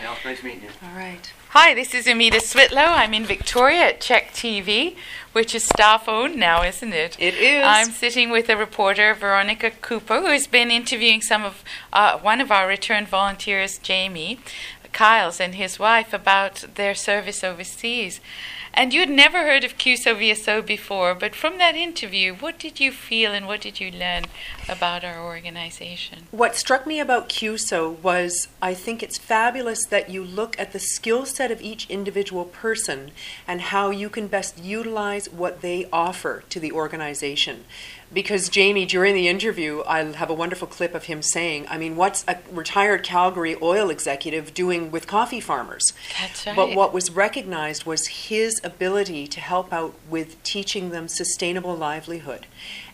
Hi, Al. Nice meeting you. All right. Hi, this is Amita Switlow. I'm in Victoria at CHEK TV, which is staff owned now, isn't it? It is. I'm sitting with a reporter, Veronica Cooper, who has been interviewing some of uh, one of our returned volunteers, Jamie Kyles, and his wife about their service overseas. And you had never heard of CUSO VSO before, but from that interview, what did you feel and what did you learn about our organization? What struck me about CUSO was I think it's fabulous that you look at the skill set of each individual person and how you can best utilize what they offer to the organization. Because Jamie, during the interview, I have a wonderful clip of him saying, I mean, what's a retired Calgary oil executive doing with coffee farmers? That's right. But what was recognized was his ability to help out with teaching them sustainable livelihood.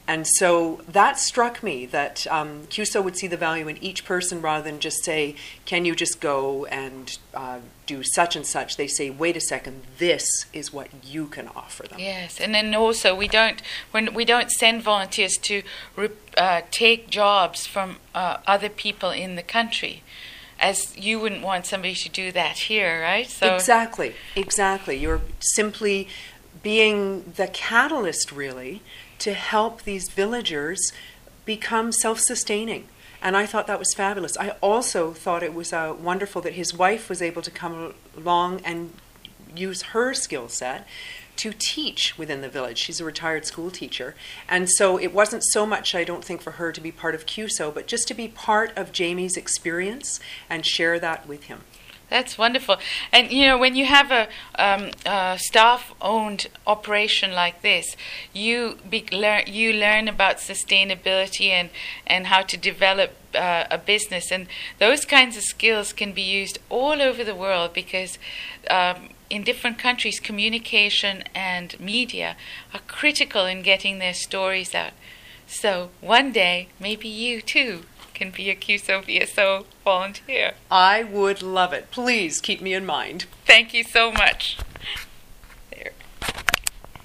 And so that struck me that um, CUSO would see the value in each person rather than just say, can you just go and uh, do such and such? They say, wait a second, this is what you can offer them. Yes, and then also we don't when we don't send volunteers to re- uh, take jobs from uh, other people in the country, as you wouldn't want somebody to do that here, right? So Exactly, exactly. You're simply being the catalyst, really, to help these villagers become self sustaining. And I thought that was fabulous. I also thought it was uh, wonderful that his wife was able to come along and use her skill set to teach within the village. She's a retired school teacher. And so it wasn't so much, I don't think, for her to be part of CUSO, but just to be part of Jamie's experience and share that with him. That's wonderful. And you know, when you have a, um, staff-owned operation like this, you be, learn you learn about sustainability and and how to develop uh, a business, and those kinds of skills can be used all over the world because. Um, in different countries, communication and media are critical in getting their stories out. So one day, maybe you too can be a CUSO VSO volunteer. I would love it. Please keep me in mind. Thank you so much.